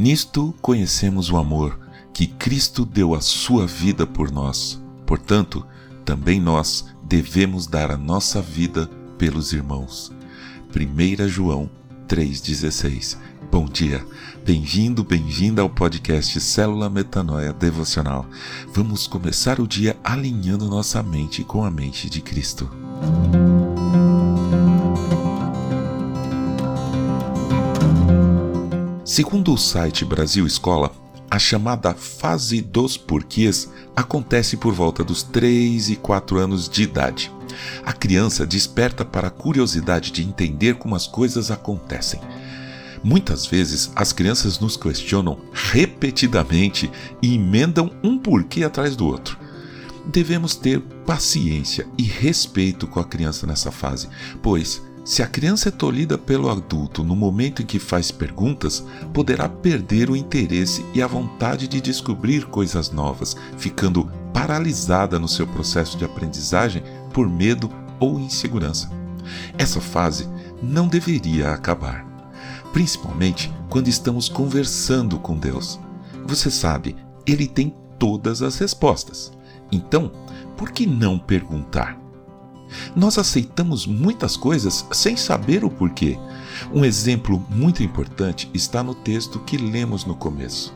Nisto conhecemos o amor, que Cristo deu a sua vida por nós. Portanto, também nós devemos dar a nossa vida pelos irmãos. 1 João 3,16 Bom dia, bem-vindo, bem-vinda ao podcast Célula Metanoia Devocional. Vamos começar o dia alinhando nossa mente com a mente de Cristo. Segundo o site Brasil Escola, a chamada fase dos porquês acontece por volta dos 3 e 4 anos de idade. A criança desperta para a curiosidade de entender como as coisas acontecem. Muitas vezes as crianças nos questionam repetidamente e emendam um porquê atrás do outro. Devemos ter paciência e respeito com a criança nessa fase, pois se a criança é tolhida pelo adulto no momento em que faz perguntas, poderá perder o interesse e a vontade de descobrir coisas novas, ficando paralisada no seu processo de aprendizagem por medo ou insegurança. Essa fase não deveria acabar, principalmente quando estamos conversando com Deus. Você sabe, Ele tem todas as respostas. Então, por que não perguntar? Nós aceitamos muitas coisas sem saber o porquê. Um exemplo muito importante está no texto que lemos no começo.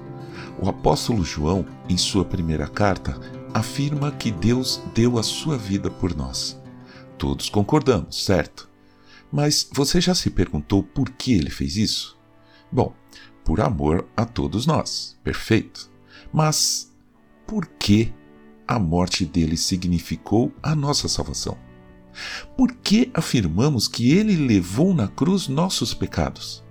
O apóstolo João, em sua primeira carta, afirma que Deus deu a sua vida por nós. Todos concordamos, certo? Mas você já se perguntou por que ele fez isso? Bom, por amor a todos nós, perfeito. Mas por que a morte dele significou a nossa salvação? Por que afirmamos que ele levou na cruz nossos pecados?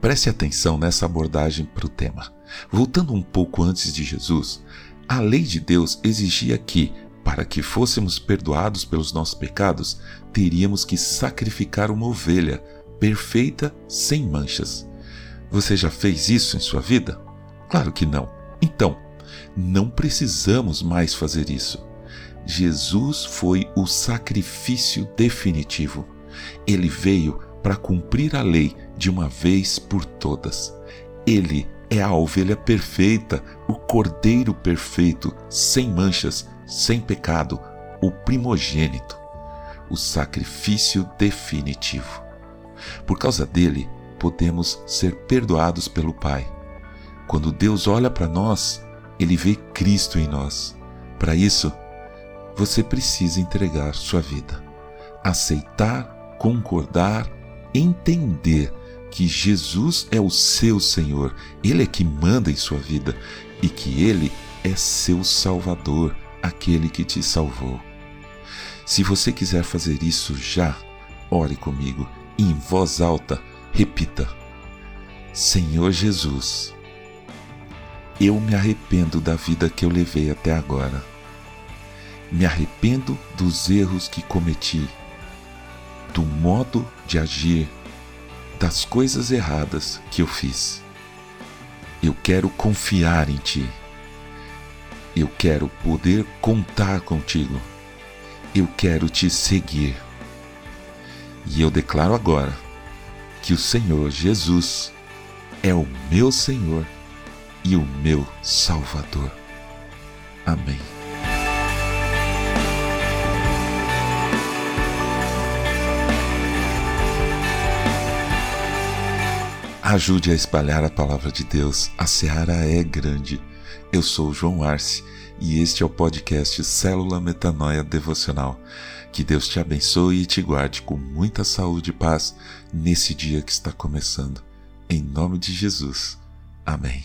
Preste atenção nessa abordagem para o tema. Voltando um pouco antes de Jesus, a lei de Deus exigia que, para que fôssemos perdoados pelos nossos pecados, teríamos que sacrificar uma ovelha perfeita, sem manchas. Você já fez isso em sua vida? Claro que não. Então, não precisamos mais fazer isso. Jesus foi o sacrifício definitivo. Ele veio para cumprir a lei de uma vez por todas. Ele é a ovelha perfeita, o cordeiro perfeito, sem manchas, sem pecado, o primogênito, o sacrifício definitivo. Por causa dele, podemos ser perdoados pelo Pai. Quando Deus olha para nós, ele vê Cristo em nós. Para isso, você precisa entregar sua vida. Aceitar, concordar, entender que Jesus é o seu Senhor, Ele é que manda em sua vida e que Ele é seu Salvador, aquele que te salvou. Se você quiser fazer isso já, ore comigo em voz alta repita: Senhor Jesus, eu me arrependo da vida que eu levei até agora me arrependo dos erros que cometi, do modo de agir, das coisas erradas que eu fiz. Eu quero confiar em Ti. Eu quero poder contar contigo. Eu quero te seguir. E eu declaro agora que o Senhor Jesus é o meu Senhor e o meu Salvador. Amém. Ajude a espalhar a palavra de Deus. A seara é grande. Eu sou João Arce e este é o podcast Célula Metanoia Devocional. Que Deus te abençoe e te guarde com muita saúde e paz nesse dia que está começando. Em nome de Jesus. Amém.